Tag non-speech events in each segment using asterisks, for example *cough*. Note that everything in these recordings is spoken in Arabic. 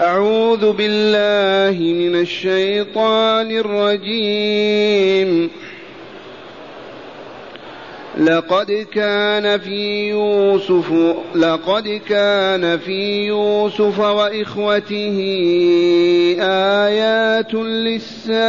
أعوذ بالله من الشيطان الرجيم. لقد كان في يوسف لقد كان في يوسف وإخوته آيات للسائلين.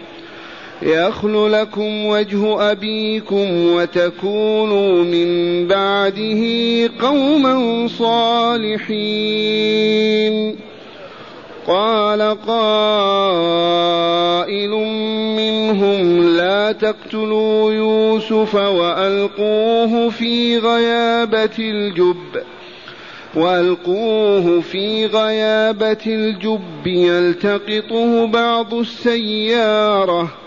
يخل لكم وجه أبيكم وتكونوا من بعده قوما صالحين. قال قائل منهم لا تقتلوا يوسف وألقوه في غيابة الجب. وألقوه في غيابة الجب يلتقطه بعض السيارة.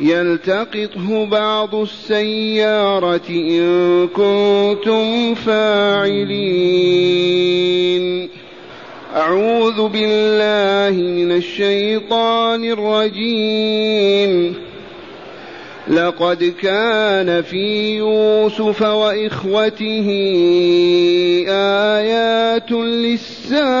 يلتقطه بعض السيارة إن كنتم فاعلين. أعوذ بالله من الشيطان الرجيم. لقد كان في يوسف وإخوته آيات للسائلين.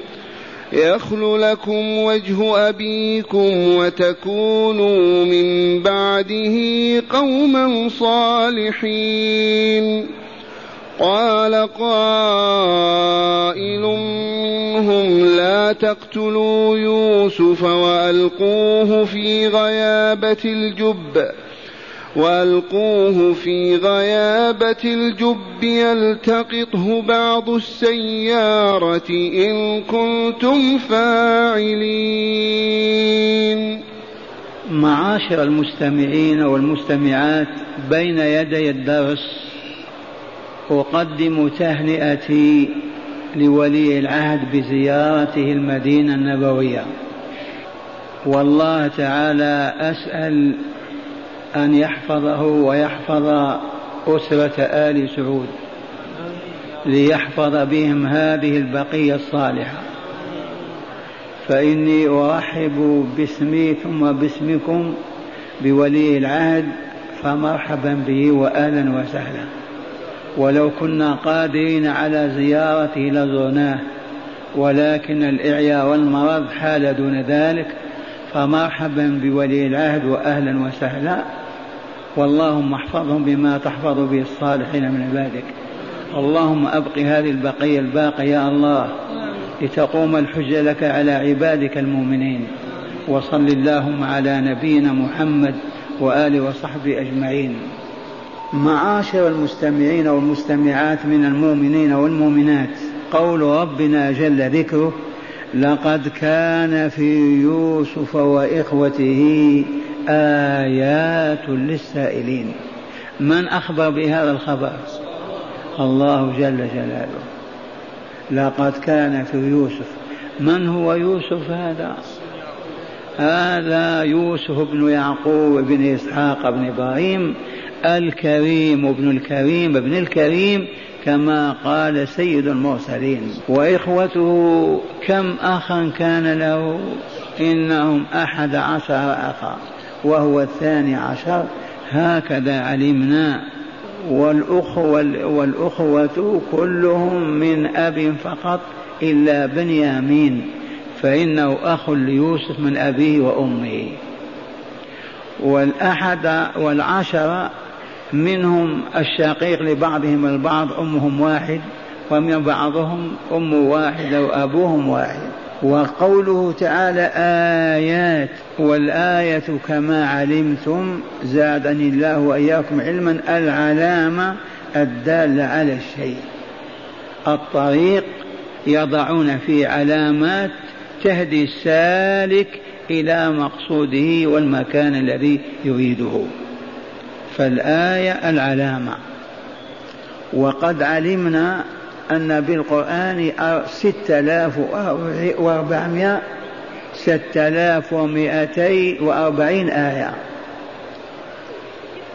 يخل لكم وجه أبيكم وتكونوا من بعده قوما صالحين. قال قائل منهم لا تقتلوا يوسف وألقوه في غيابة الجب. والقوه في غيابة الجب يلتقطه بعض السيارة إن كنتم فاعلين. معاشر المستمعين والمستمعات بين يدي الدرس أقدم تهنئتي لولي العهد بزيارته المدينة النبوية. والله تعالى أسأل أن يحفظه ويحفظ أسرة آل سعود ليحفظ بهم هذه البقية الصالحة. فإني أرحب باسمي ثم باسمكم بولي العهد فمرحبا به وأهلا وسهلا. ولو كنا قادرين على زيارته لزرناه ولكن الإعياء والمرض حال دون ذلك فمرحبا بولي العهد وأهلا وسهلا. واللهم احفظهم بما تحفظ به الصالحين من عبادك. اللهم أبق هذه البقية الباقية يا الله. لتقوم الحجة لك على عبادك المؤمنين. وصل اللهم على نبينا محمد وآله وصحبه أجمعين. معاشر المستمعين والمستمعات من المؤمنين والمؤمنات قول ربنا جل ذكره لقد كان في يوسف وإخوته آيات للسائلين. من أخبر بهذا الخبر؟ الله جل جلاله. لقد كان في يوسف. من هو يوسف هذا؟ هذا يوسف بن يعقوب بن إسحاق بن إبراهيم الكريم ابن الكريم ابن الكريم كما قال سيد المرسلين. وإخوته كم أخا كان له؟ إنهم أحد عشر أخا. وهو الثاني عشر هكذا علمنا. والأخوة, والأخوة كلهم من أب فقط إلا بنيامين فإنه أخ ليوسف من أبيه وأمه. والأحد والعشرة منهم الشقيق لبعضهم البعض أمهم واحد ومن بعضهم أم واحدة وأبوهم واحد. وقوله تعالى آيات والآية كما علمتم زادني الله وإياكم علما العلامة الدالة على الشيء. الطريق يضعون فيه علامات تهدي السالك إلى مقصوده والمكان الذي يريده. فالآية العلامة. وقد علمنا أن بالقرآن ستة آلاف وأربعمائة ستة آلاف ومائتي وأربعين آية.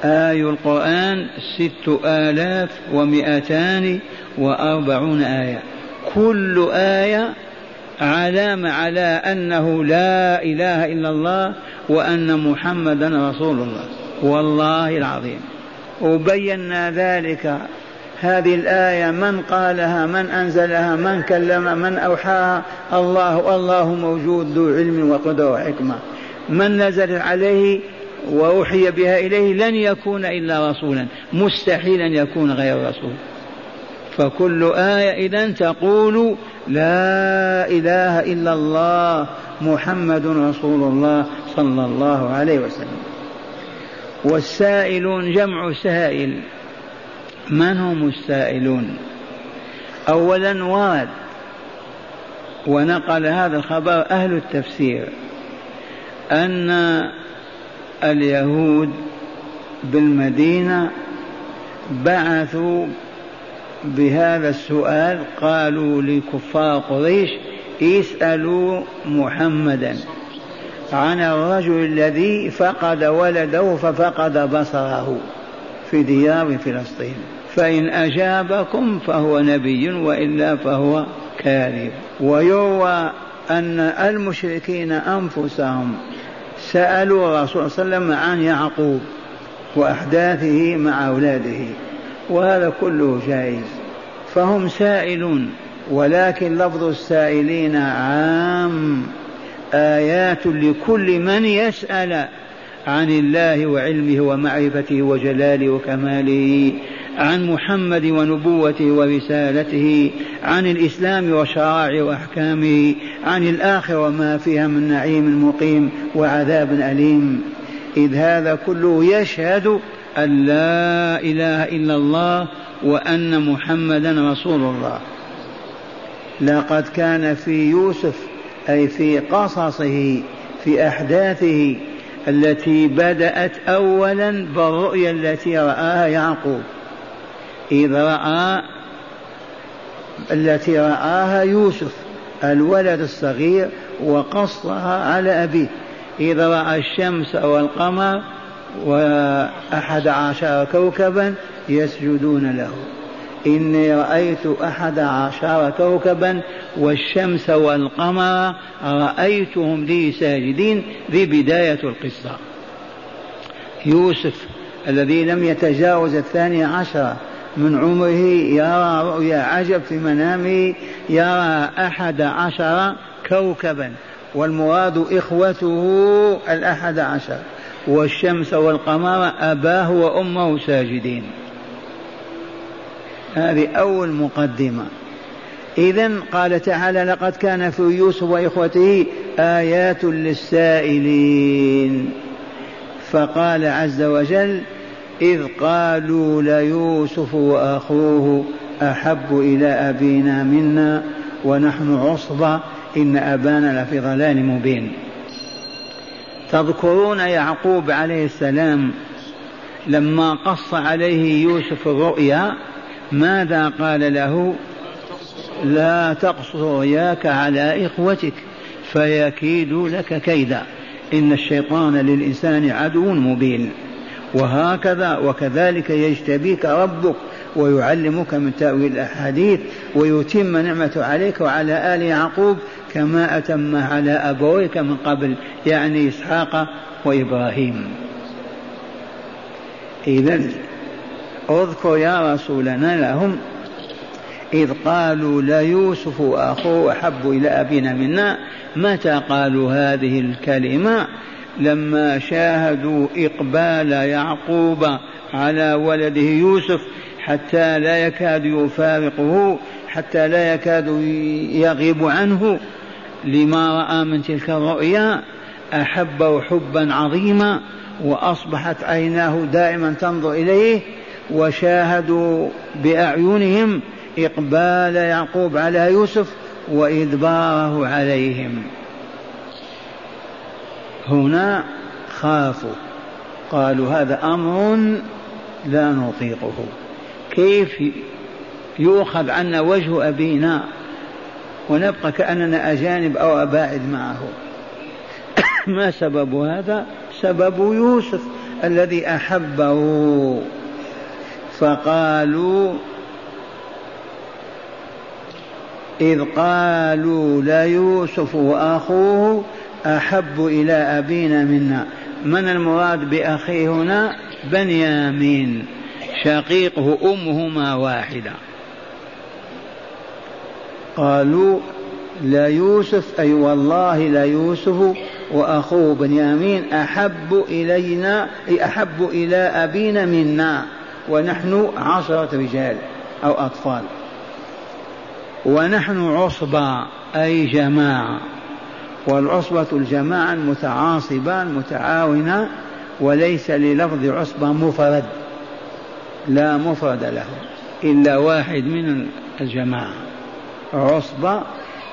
آي القرآن ست آلاف ومائتان وأربعون آية. كل آية علامة على أنه لا إله إلا الله وأن محمدا رسول الله. والله العظيم. وبينا ذلك هذه الآية من قالها من أنزلها من كلم من أوحاها؟ الله الله موجود ذو علم وقدرة وحكمة. من نزل عليه وأوحي بها إليه لن يكون إلا رسولا. مستحيل أن يكون غير رسول. فكل آية إذا تقول لا إله إلا الله محمد رسول الله صلى الله عليه وسلم. والسائلون جمع سائل. من هم السائلون؟ اولا ورد ونقل هذا الخبر أهل التفسير أن اليهود بالمدينة بعثوا بهذا السؤال قالوا لكفار قريش اسألوا محمدا عن الرجل الذي فقد ولده ففقد بصره في ديار فلسطين. فإن أجابكم فهو نبي وإلا فهو كاذب. ويروى أن المشركين أنفسهم سألوا الرسول صلى الله عليه وسلم عن يعقوب وأحداثه مع أولاده وهذا كله جائز. فهم سائلون ولكن لفظ السائلين عام. آيات لكل من يسأل عن الله وعلمه ومعرفته وجلاله وكماله. عن محمد ونبوته ورسالته عن الإسلام وشرائع وأحكامه عن الآخرة وما فيها من نعيم مقيم وعذاب أليم. إذ هذا كله يشهد أن لا إله إلا الله وأن محمدا رسول الله. لقد كان في يوسف أي في قصصه في أحداثه التي بدأت أولا بالرؤيا التي رآها يعقوب. إذ رأى التي رآها يوسف الولد الصغير وقصها على أبيه. إذ رأى الشمس والقمر وأحد عشر كوكبا يسجدون له. إني رأيت أحد عشر كوكبا والشمس والقمر رأيتهم لي ساجدين ذي بداية القصة. يوسف الذي لم يتجاوز الثاني عشر من عمره يرى رؤيا عجب في منامه يرى أحد عشر كوكبا والمراد إخوته الأحد عشر. والشمس والقمر أباه وأمه ساجدين. هذه أول مقدمة. إذا قال تعالى لقد كان في يوسف وإخوته آيات للسائلين. فقال عز وجل إذ قالوا ليوسف وأخوه أحب إلى أبينا منا ونحن عصبة إن أبانا لفي ضلال مبين. تذكرون يعقوب عليه السلام لما قص عليه يوسف الرؤيا ماذا قال له؟ لا تقص رؤياك على إخوتك فيكيدوا لك كيدا. إن الشيطان للإنسان عدو مبين. وهكذا وكذلك يجتبيك ربك ويعلمك من تأويل الأحاديث ويتم نعمته عليك وعلى آل يعقوب كما أتمها على أبويك من قبل يعني إسحاق وإبراهيم. إذا اذكر يا رسولنا لهم إذ قالوا ليوسف أخوه أحب إلى أبينا منا متى قالوا هذه الكلمة؟ لما شاهدوا إقبال يعقوب على ولده يوسف حتى لا يكاد يفارقه حتى لا يكاد يغيب عنه لما رأى من تلك الرؤيا أحبه حبا عظيما وأصبحت عيناه دائما تنظر إليه وشاهدوا بأعينهم إقبال يعقوب على يوسف وإدباره عليهم. هنا خافوا قالوا هذا أمر لا نطيقه. كيف يؤخذ عنا وجه أبينا ونبقى كأننا أجانب أو أباعد معه؟ *coughs* ما سبب هذا؟ سبب يوسف الذي أحبه. فقالوا إذ قالوا ليوسف وأخوه أحب إلى أبينا منا. من المراد بأخيه هنا؟ بنيامين. شقيقه أمهما واحدة. قالوا لا يوسف أي والله لا يوسف وأخوه بنيامين أحب إلينا أحب إلى أبينا منا. ونحن عشرة رجال أو أطفال. ونحن عصبة أي جماعة. والعصبة الجماعة متعاصبان متعاونة وليس للفظ عصبة مفرد لا مفرد له إلا واحد من الجماعة. عصبة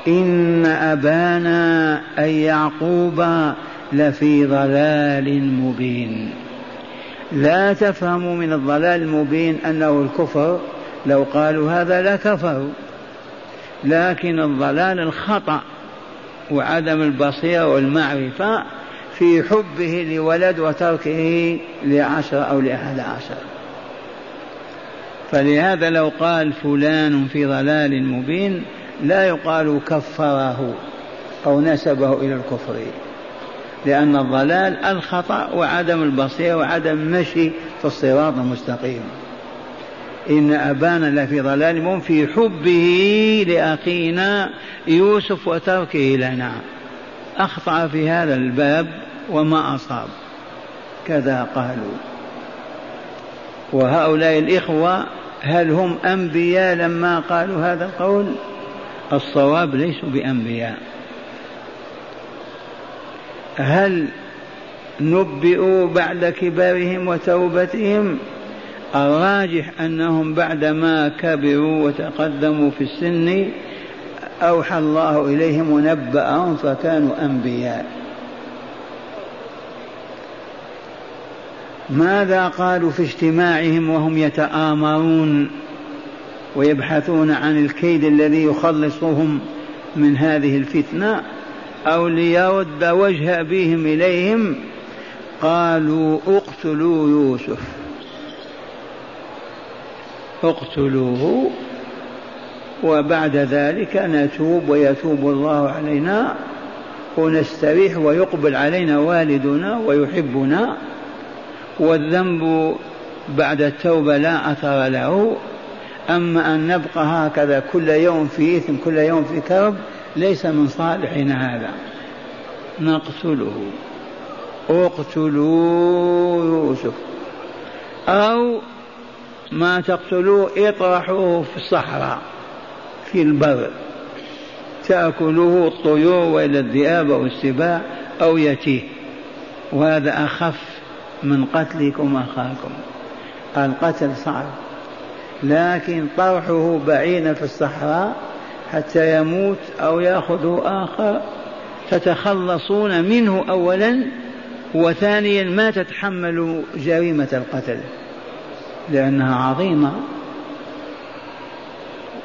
إن أبانا أي يعقوب لفي ضلال مبين. لا تفهموا من الضلال المبين أنه الكفر لو قالوا هذا لكفروا لكن الضلال الخطأ وعدم البصيرة والمعرفة في حبه لولد وتركه لعشر أو لأحد عشر. فلهذا لو قال فلان في ضلال مبين لا يقال كفره أو نسبه إلى الكفر لأن الضلال الخطأ وعدم البصيرة وعدم مشي في الصراط المستقيم. إن أبانا لفي ضلال مبين في حبه لأخينا يوسف وتركه لنا. أخطأ في هذا الباب وما أصاب. كذا قالوا. وهؤلاء الإخوة هل هم أنبياء لما قالوا هذا القول؟ الصواب ليسوا بأنبياء. هل نبئوا بعد كبرهم وتوبتهم؟ الراجح أنهم بعدما كبروا وتقدموا في السن أوحى الله إليهم ونبأهم فكانوا أنبياء. ماذا قالوا في اجتماعهم وهم يتآمرون ويبحثون عن الكيد الذي يخلصهم من هذه الفتنة؟ أو ليرد وجه أبيهم إليهم؟ قالوا اقتلوا يوسف. اقتلوه وبعد ذلك نتوب ويتوب الله علينا ونستريح ويقبل علينا والدنا ويحبنا. والذنب بعد التوبة لا أثر له. أما أن نبقى هكذا كل يوم في إثم كل يوم في كرب ليس من صالحنا هذا. نقتله. اقتلوا يوسف. أو ما تقتلوه اطرحوه في الصحراء في البر. تأكله الطيور وإلى الذئاب أو السباع أو يتيه. وهذا أخف من قتلكم أخاكم. القتل صعب لكن طرحه بعيدا في الصحراء حتى يموت أو يأخذه آخر. تتخلصون منه أولا وثانيا ما تتحملوا جريمة القتل. لأنها عظيمة.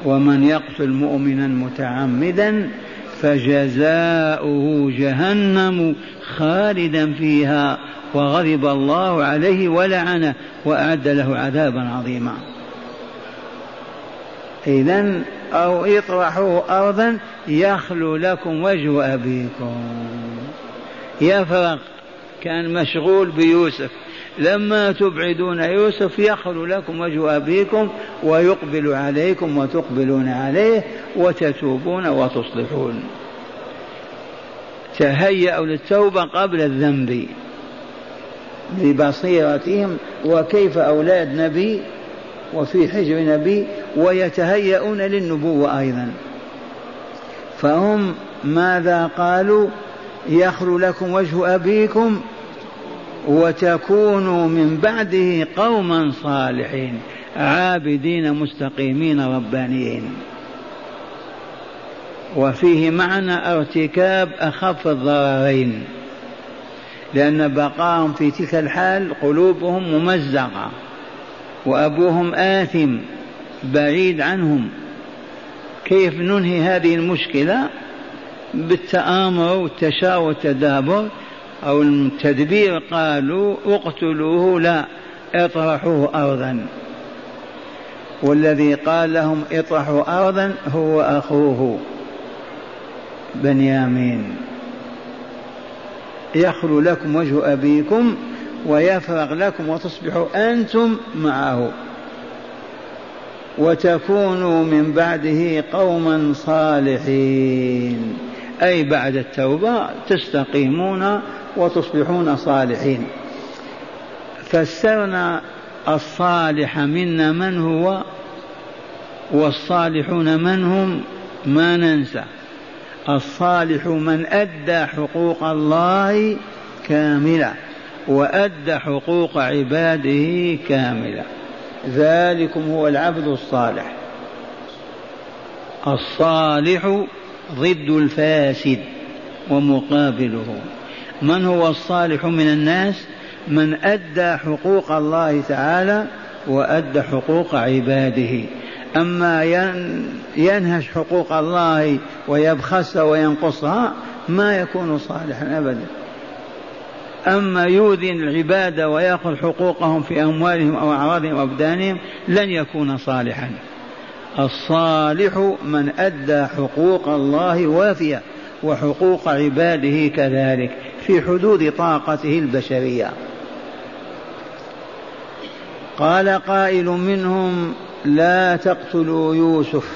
ومن يقتل مؤمنا متعمدا فجزاؤه جهنم خالدا فيها وغضب الله عليه ولعنه وأعد له عذابا عظيما. اذا أو اطرحوه أرضا يخلو لكم وجه أبيكم. يفرق كأن مشغول بيوسف. لما تبعدون يوسف يخلو لكم وجه أبيكم ويقبل عليكم وتقبلون عليه وتتوبون وتصلحون. تهيأوا للتوبة قبل الذنب ببصيرتهم وكيف أولاد نبي وفي حجر نبي ويتهيئون للنبوة أيضا. فهم ماذا قالوا؟ يخلو لكم وجه أبيكم وتكونوا من بعده قوما صالحين عابدين مستقيمين ربانيين. وفيه معنى ارتكاب أخف الضررين لأن بقاهم في تلك الحال قلوبهم ممزقة وأبوهم آثم بعيد عنهم. كيف ننهي هذه المشكلة؟ بالتآمر والتشاور والتدابر. أو التدبير قالوا اقتلوه لا اطرحوه أرضا. والذي قال لهم اطرحوا أرضا هو أخوه بنيامين. يخلو لكم وجه أبيكم ويفرغ لكم وتصبحوا أنتم معه. وتكونوا من بعده قوما صالحين. أي بعد التوبة تستقيمون وتصبحون صالحين. فسرنا الصالح منا من هو والصالحون من هم ما ننسى. الصالح من أدى حقوق الله كاملة وأدى حقوق عباده كاملة. ذلكم هو العبد الصالح. الصالح ضد الفاسد ومقابله. من هو الصالح من الناس؟ من أدى حقوق الله تعالى وأدى حقوق عباده. أما ينهش حقوق الله ويبخسها وينقصها ما يكون صالحا أبدا. أما يؤذي العباد ويأخذ حقوقهم في أموالهم أو أعراضهم أبدانهم لن يكون صالحا. الصالح من أدى حقوق الله وافية وحقوق عباده كذلك في حدود طاقته البشرية. قال قائل منهم لا تقتلوا يوسف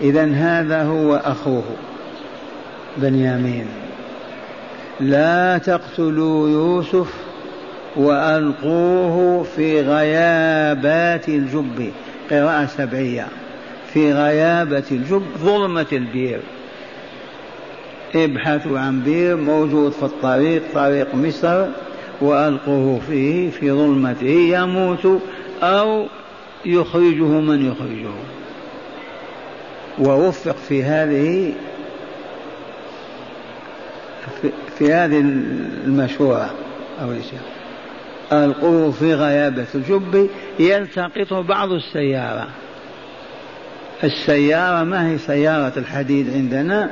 إذا هذا هو أخوه بنيامين. لا تقتلوا يوسف وألقوه في غيابات الجب. قراءة سبعية. في غيابة الجب ظلمة البير ابحثوا عن بير موجود في الطريق طريق مصر وألقوه فيه في ظلمته يموت أو يخرجه من يخرجه. ووفق في هذه في, هذه المشورة أو الشيء ألقوه في غيابة الجب يلتقطه بعض السيارة. السيارة ما هي سيارة الحديد عندنا؟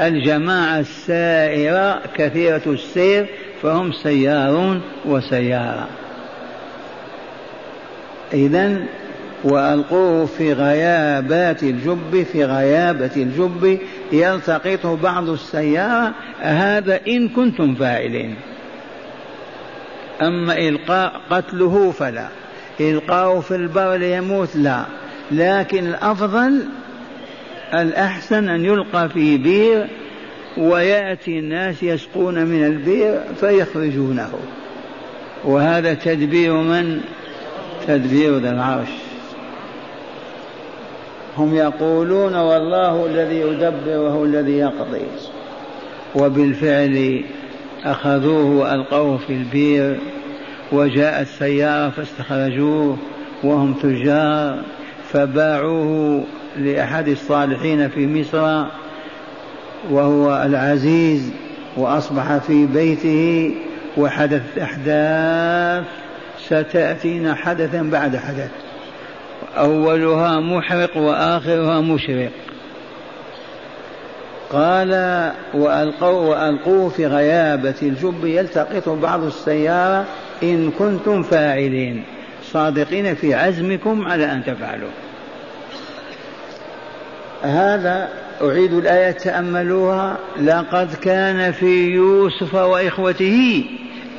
الجماعة السائرة كثيرة السير فهم سيارون وسيارة. إذا وألقوه في غيابات الجب في غيابة الجب. يلتقطه بعض السيارة هذا إن كنتم فاعلين. أما إلقاء قتله فلا. إلقاؤه في البر ليموت لا. لكن الأفضل الأحسن أن يلقى في بير ويأتي الناس يسقون من البير فيخرجونه. وهذا تدبير من؟ تدبير ذا العرش. هم يقولون والله الذي يدبر وهو الذي يقضي. وبالفعل أخذوه وألقوه في البير وجاءت سيارة فاستخرجوه وهم تجار. فباعوه لأحد الصالحين في مصر وهو العزيز وأصبح في بيته وحدث أحداث ستأتينا حدثا بعد حدث. أولها محرق وآخرها مشرق. قال وألقوا وألقوه في غيابة الجب يلتقط بعض السيارة إن كنتم فاعلين. صادقين في عزمكم على أن تفعلوا. هذا أعيد الآية تأملوها. لقد كان في يوسف وإخوته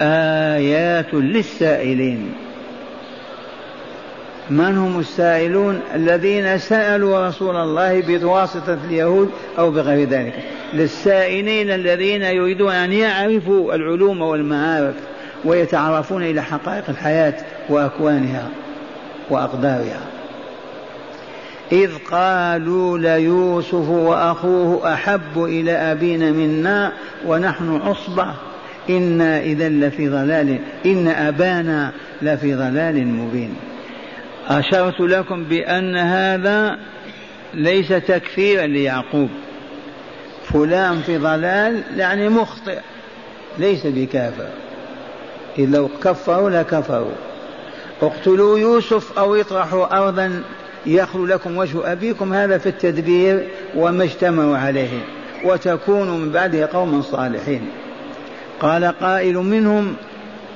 آيات للسائلين. من هم السائلون؟ الذين سألوا رسول الله بواسطة اليهود أو بغير ذلك. للسائلين الذين يريدون أن يعرفوا العلوم والمعارف. ويتعرفون إلى حقائق الحياة وأكوانها وأقدارها. إذ قالوا ليوسف وأخوه أحب إلى أبينا منا ونحن عصبة. إنا إذا لفي ضلال إن أبانا لفي ضلال مبين. أشرت لكم بأن هذا ليس تكفيرا ليعقوب. فلان في ضلال يعني مخطئ ليس بكافر. إذ لو كفروا. لكفروا اقتلوا يوسف أو اطرحوا أرضا يخلو لكم وجه أبيكم هذا في التدبير وما اجتمعوا عليه. وتكونوا من بعده قوما صالحين. قال قائل منهم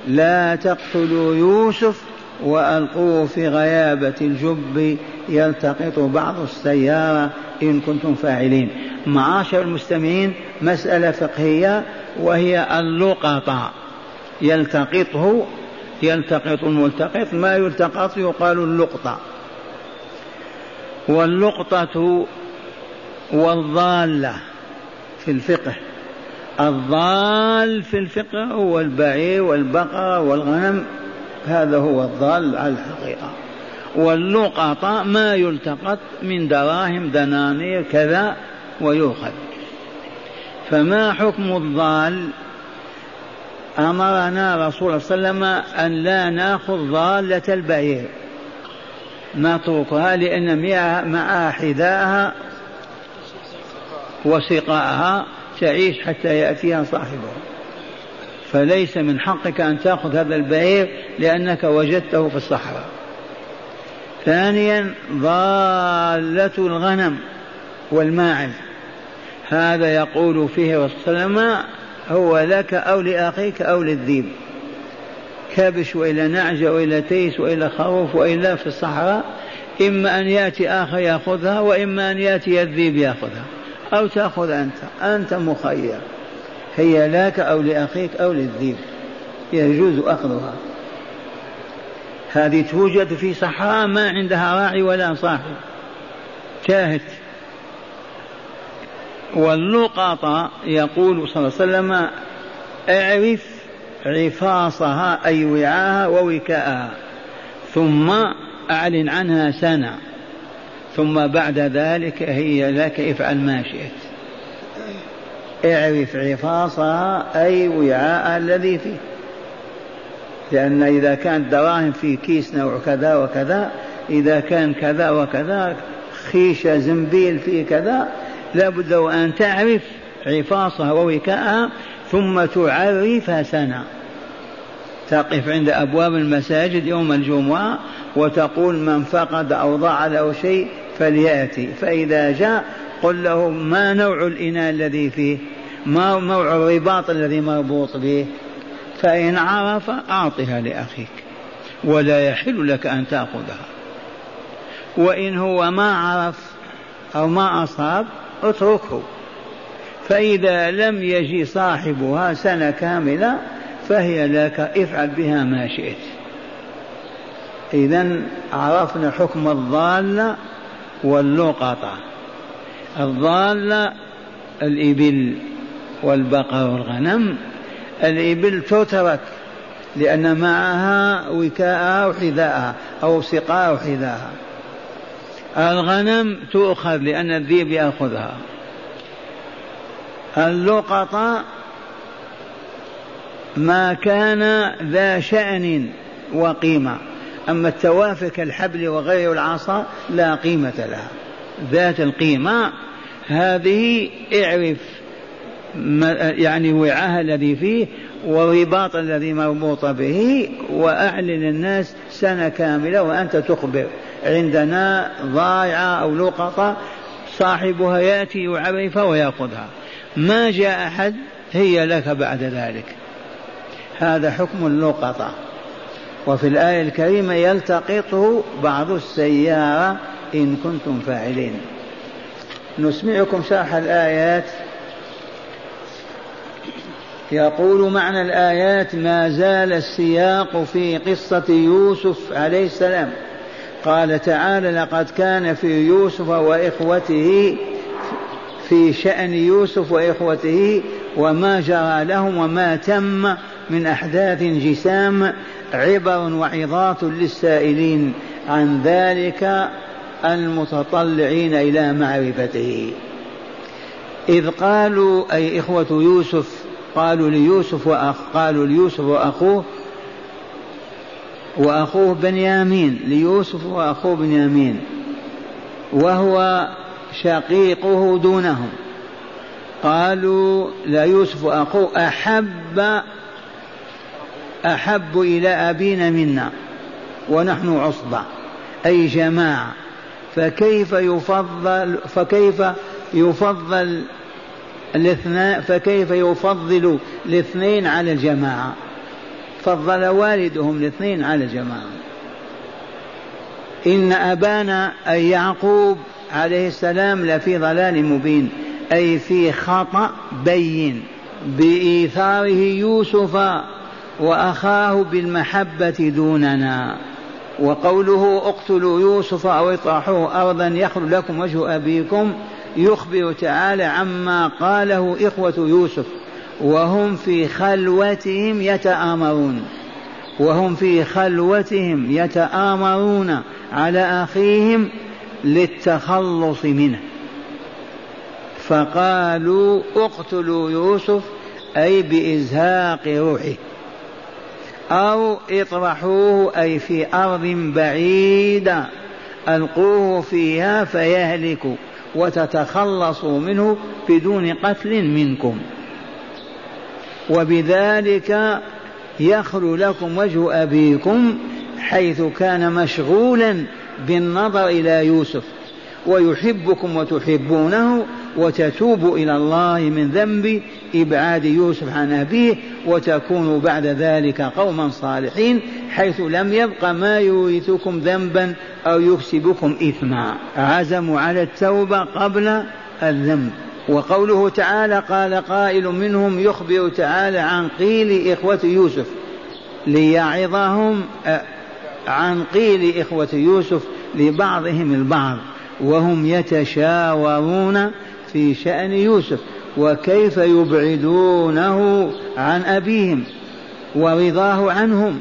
لا تقتلوا يوسف وألقوه في غيابة الجب يلتقط بعض السيارة إن كنتم فاعلين. معاشر المستمعين مسألة فقهية وهي اللقطة. يلتقطه يلتقط الملتقط ما يلتقط يقال اللقطة. واللقطة والضالة في الفقه. الضال في الفقه هو البعير والبقرة والغنم هذا هو الضال على الحقيقة. واللقطة ما يلتقط من دراهم دنانير كذا ويؤخذ. فما حكم الضال؟ أمرنا رسول الله صلى الله عليه وسلم أن لا نأخذ ضالة البعير. نتركها لأن معها حذاءها وسقاءها تعيش حتى يأتيها صاحبها فليس من حقك أن تأخذ هذا البعير لأنك وجدته في الصحراء. ثانيا ضالة الغنم والماعز. هذا يقول فيه صلى الله عليه وسلم هو لك أو لأخيك أو للذيب. كبش وإلى نعجة وإلى تيس وإلى خروف وإلا في الصحراء إما أن يأتي آخر يأخذها وإما أن يأتي الذيب يأخذها. أو تأخذ أنت أنت مخير. هي لك أو لأخيك أو للذيب. يجوز أخذها. هذه توجد في صحراء ما عندها راعي ولا صاحب. شاهد واللقطة يقول صلى الله عليه وسلم اعرف عفاصها أي وعاها ووكاءها ثم أعلن عنها سنة ثم بعد ذلك هي لك افعل ما شئت. اعرف عفاصها أي وعاء الذي فيه. لأن إذا كانت دراهم في كيس نوع كذا وكذا إذا كان كذا وكذا خيشة زنبيل في كذا لابد وأن تعرف عفاصها ووكاءها ثم تعرف سنة. تقف عند أبواب المساجد يوم الجمعة وتقول من فقد أو ضاع له شيء فليأتي. فإذا جاء قل له ما نوع الإناء الذي فيه؟ ما نوع الرباط الذي مربوط به؟ فإن عرف أعطها لأخيك ولا يحل لك أن تأخذها. وإن هو ما عرف أو ما أصاب اتركه. فإذا لم يجي صاحبها سنة كاملة فهي لك افعل بها ما شئت. إذا عرفنا حكم الضالة واللقطة. الضالة الإبل والبقر والغنم. الإبل تترك لأن معها وكاءها وحذاءها أو سقاء وحذاءها. الغنم تؤخذ لأن الذيب يأخذها. اللقطة ما كان ذا شأن وقيمة. أما التوافه كالحبل وغير العصا لا قيمة لها. ذات القيمة هذه اعرف يعني وعاها الذي فيه والرباط الذي مربوط به وأعلن الناس سنة كاملة وأنت تخبر. عندنا ضائعة أو لقطة صاحبها يأتي يعرفها ويأخذها. ما جاء أحد هي لك بعد ذلك. هذا حكم اللقطة. وفي الآية الكريمة يلتقطه بعض السيارة إن كنتم فاعلين. نسمعكم شرح الآيات. يقول معنى الآيات ما زال السياق في قصة يوسف عليه السلام. قال تعالى لقد كان في يوسف وإخوته في شأن يوسف وإخوته وما جرى لهم وما تم من أحداث جسام عبر وعظات للسائلين عن ذلك المتطلعين إلى معرفته. إذ قالوا أي إخوة يوسف؟ قالوا ليوسف وأخ قالوا ليوسف وأخوه وأخوه بنيامين ليوسف وأخوه بنيامين وهو شقيقه دونهم. قالوا لا يوسف أخوه أحب أحب إلى أبينا منا ونحن عصبة أي جماعة. فكيف يفضل فكيف يفضل الاثنين فكيف يفضل الاثنين على الجماعة؟ فضل والدهم الاثنين على الجماعة. إن أبانا أي يعقوب عليه السلام لفي ضلال مبين أي في خطأ بين بإيثاره يوسف وأخاه بالمحبة دوننا. وقوله اقتلوا يوسف أو اطرحوه أرضا يخل لكم وجه أبيكم يخبر تعالى عما قاله إخوة يوسف. وهم في خلوتهم يتآمرون. وهم في خلوتهم يتآمرون على أخيهم للتخلص منه. فقالوا اقتلوا يوسف أي بإزهاق روحه أو اطرحوه أي في أرض بعيدة ألقوه فيها فيهلك وتتخلصوا منه بدون قتل منكم. وبذلك يخلو لكم وجه أبيكم حيث كان مشغولا بالنظر إلى يوسف ويحبكم وتحبونه وتتوبوا إلى الله من ذنب إبعاد يوسف عن أبيه وتكونوا بعد ذلك قوما صالحين حيث لم يبق ما يورثكم ذنبا أو يكسبكم إثما. عزموا على التوبة قبل الذنب. وقوله تعالى قال قائل منهم يخبر تعالى عن قيل إخوة يوسف ليعظهم عن قيل إخوة يوسف لبعضهم البعض وهم يتشاورون في شأن يوسف وكيف يبعدونه عن أبيهم ورضاه عنهم.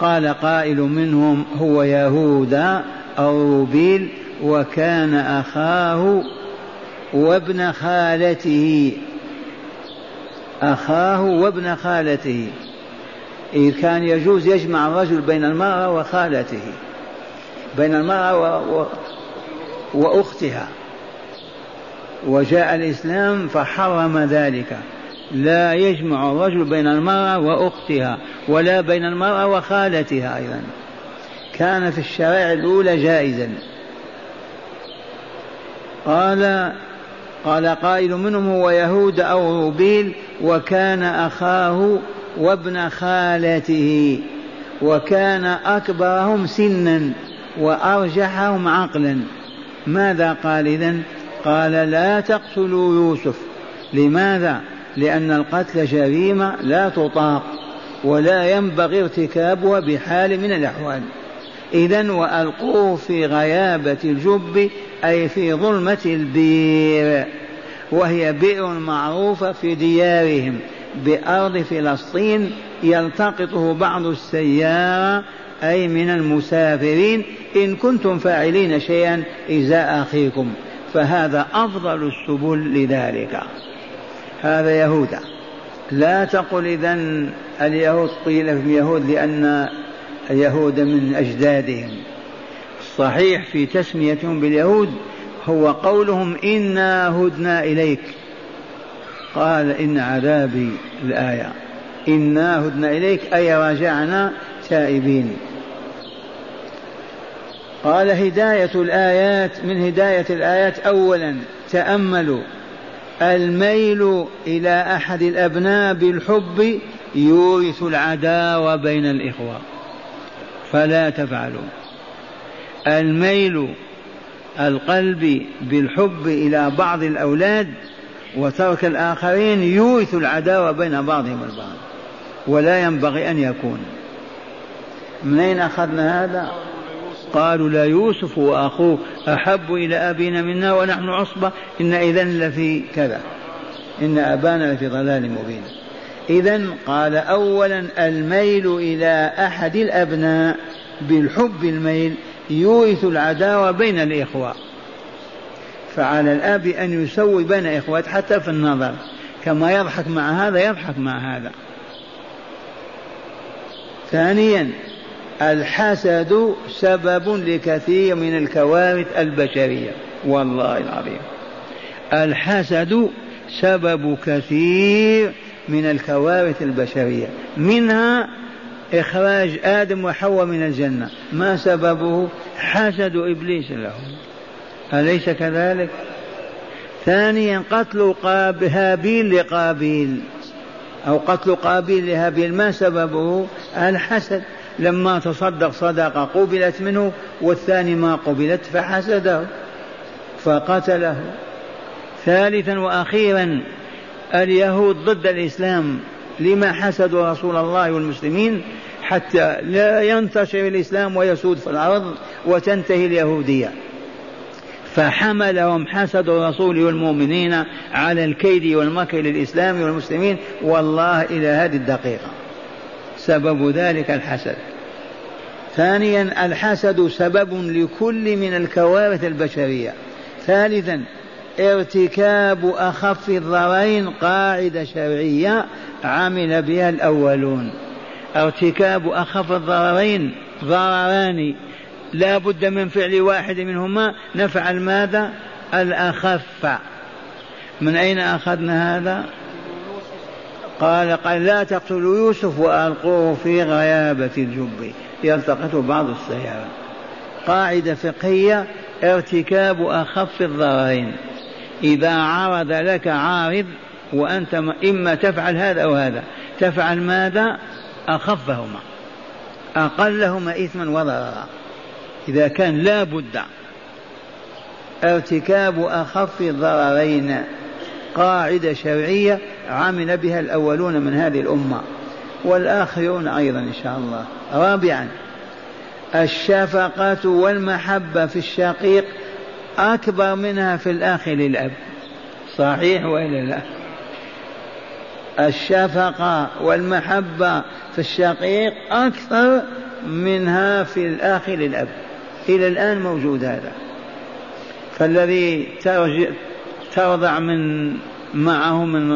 قال قائل منهم هو يهوذا أو روبيل وكان أخاه وابن خالته. أخاه وابن خالته. إذ كان يجوز يجمع الرجل بين المرأة وخالته بين المرأة و... و... وأختها. وجاء الإسلام فحرم ذلك. لا يجمع الرجل بين المرأة وأختها ولا بين المرأة وخالتها أيضا. كان في الشرائع الأولى جائزا. قال قال قائل منهم هو يهود أو روبيل وكان أخاه وابن خالته وكان أكبرهم سنا وأرجحهم عقلا. ماذا قال إذن؟ قال لا تقتلوا يوسف. لماذا؟ لأن القتل جريمة لا تطاق ولا ينبغي ارتكابها بحال من الأحوال. إذا وألقوه في غيابة الجب أي في ظلمة البير وهي بئر معروفة في ديارهم. بأرض فلسطين يلتقطه بعض السيارة أي من المسافرين. إن كنتم فاعلين شيئا إزاء أخيكم. فهذا أفضل السبل لذلك. هذا يهوذا لا تقل إذا اليهود قيل في اليهود لأن اليهود من أجدادهم. الصحيح في تسميتهم باليهود هو قولهم إنا هدنا إليك. قال إن عذابي الآية. إنا هدنا إليك أي رجعنا تائبين. قال هداية الآيات من هداية الآيات؟ أولا تأملوا الميل إلى أحد الأبناء بالحب يورث العداوة بين الإخوة. فلا تفعلوا. الميل القلب بالحب إلى بعض الأولاد وترك الآخرين يورث العداوة بين بعضهم البعض ولا ينبغي أن يكون. من أين أخذنا هذا؟ قالوا لا يوسف وأخوه أحب إلى أبينا منا ونحن عصبة إن إذا لفي كذا إن أبانا لفي ضلال مبين. إذا قال أولا الميل إلى أحد الأبناء بالحب الميل يورث العداوة بين الإخوة. فعلى الأب أن يسوي بين إخوته حتى في النظر. كما يضحك مع هذا يضحك مع هذا. ثانيا الحسد سبب لكثير من الكوارث البشرية. والله العظيم. الحسد سبب كثير من الكوارث البشرية. منها إخراج آدم وحواء من الجنة. ما سببه؟ حسد إبليس له. أليس كذلك؟ ثانيا قتل هابيل لقابيل. أو قتل قابيل لهابيل. ما سببه؟ الحسد. لما تصدق صدقة قبلت منه والثاني ما قبلت فحسده فقتله. ثالثا وأخيرا اليهود ضد الإسلام. لما حسدوا رسول الله والمسلمين حتى لا ينتشر الإسلام ويسود في الأرض وتنتهي اليهودية. فحملهم حسد الرسول والمؤمنين على الكيد والمكر للإسلام والمسلمين. والله إلى هذه الدقيقة سبب ذلك الحسد. ثانيا الحسد سبب لكل من الكوارث البشرية. ثالثا ارتكاب أخف الضررين قاعدة شرعية عمل بها الأولون. ارتكاب أخف الضررين ضرران لا بد من فعل واحد منهما. نفعل ماذا؟ الأخف. من أين أخذنا هذا؟ قال قال لا تقتلوا يوسف وألقوه في غيابة الجب. يلتقطه بعض السيارة. قاعدة فقهية ارتكاب أخف الضررين إذا عرض لك عارض وأنت إما تفعل هذا أو هذا. تفعل ماذا؟ أخفهما. أقلهما إثما وضررا. إذا كان لا بد. ارتكاب أخف الضررين قاعدة شرعية عمل بها الأولون من هذه الأمة. والآخرون أيضا إن شاء الله. رابعا الشفقة والمحبة في الشقيق أكبر منها في الأخ للأب. صحيح وإلا لا؟ الشفقة والمحبة في الشقيق أكثر منها في الأخ للأب. إلى الآن موجود هذا. فالذي ترضع من معه من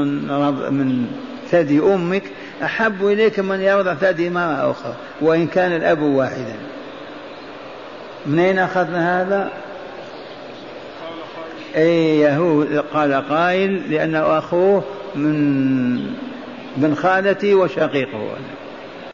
من ثدي أمك أحب إليك من يرضع ثدي مرأة أخرى وإن كان الأب واحدا. من أين أخذنا هذا؟ أي يهود قال قائل لأنه أخوه من من خالتي وشقيقه.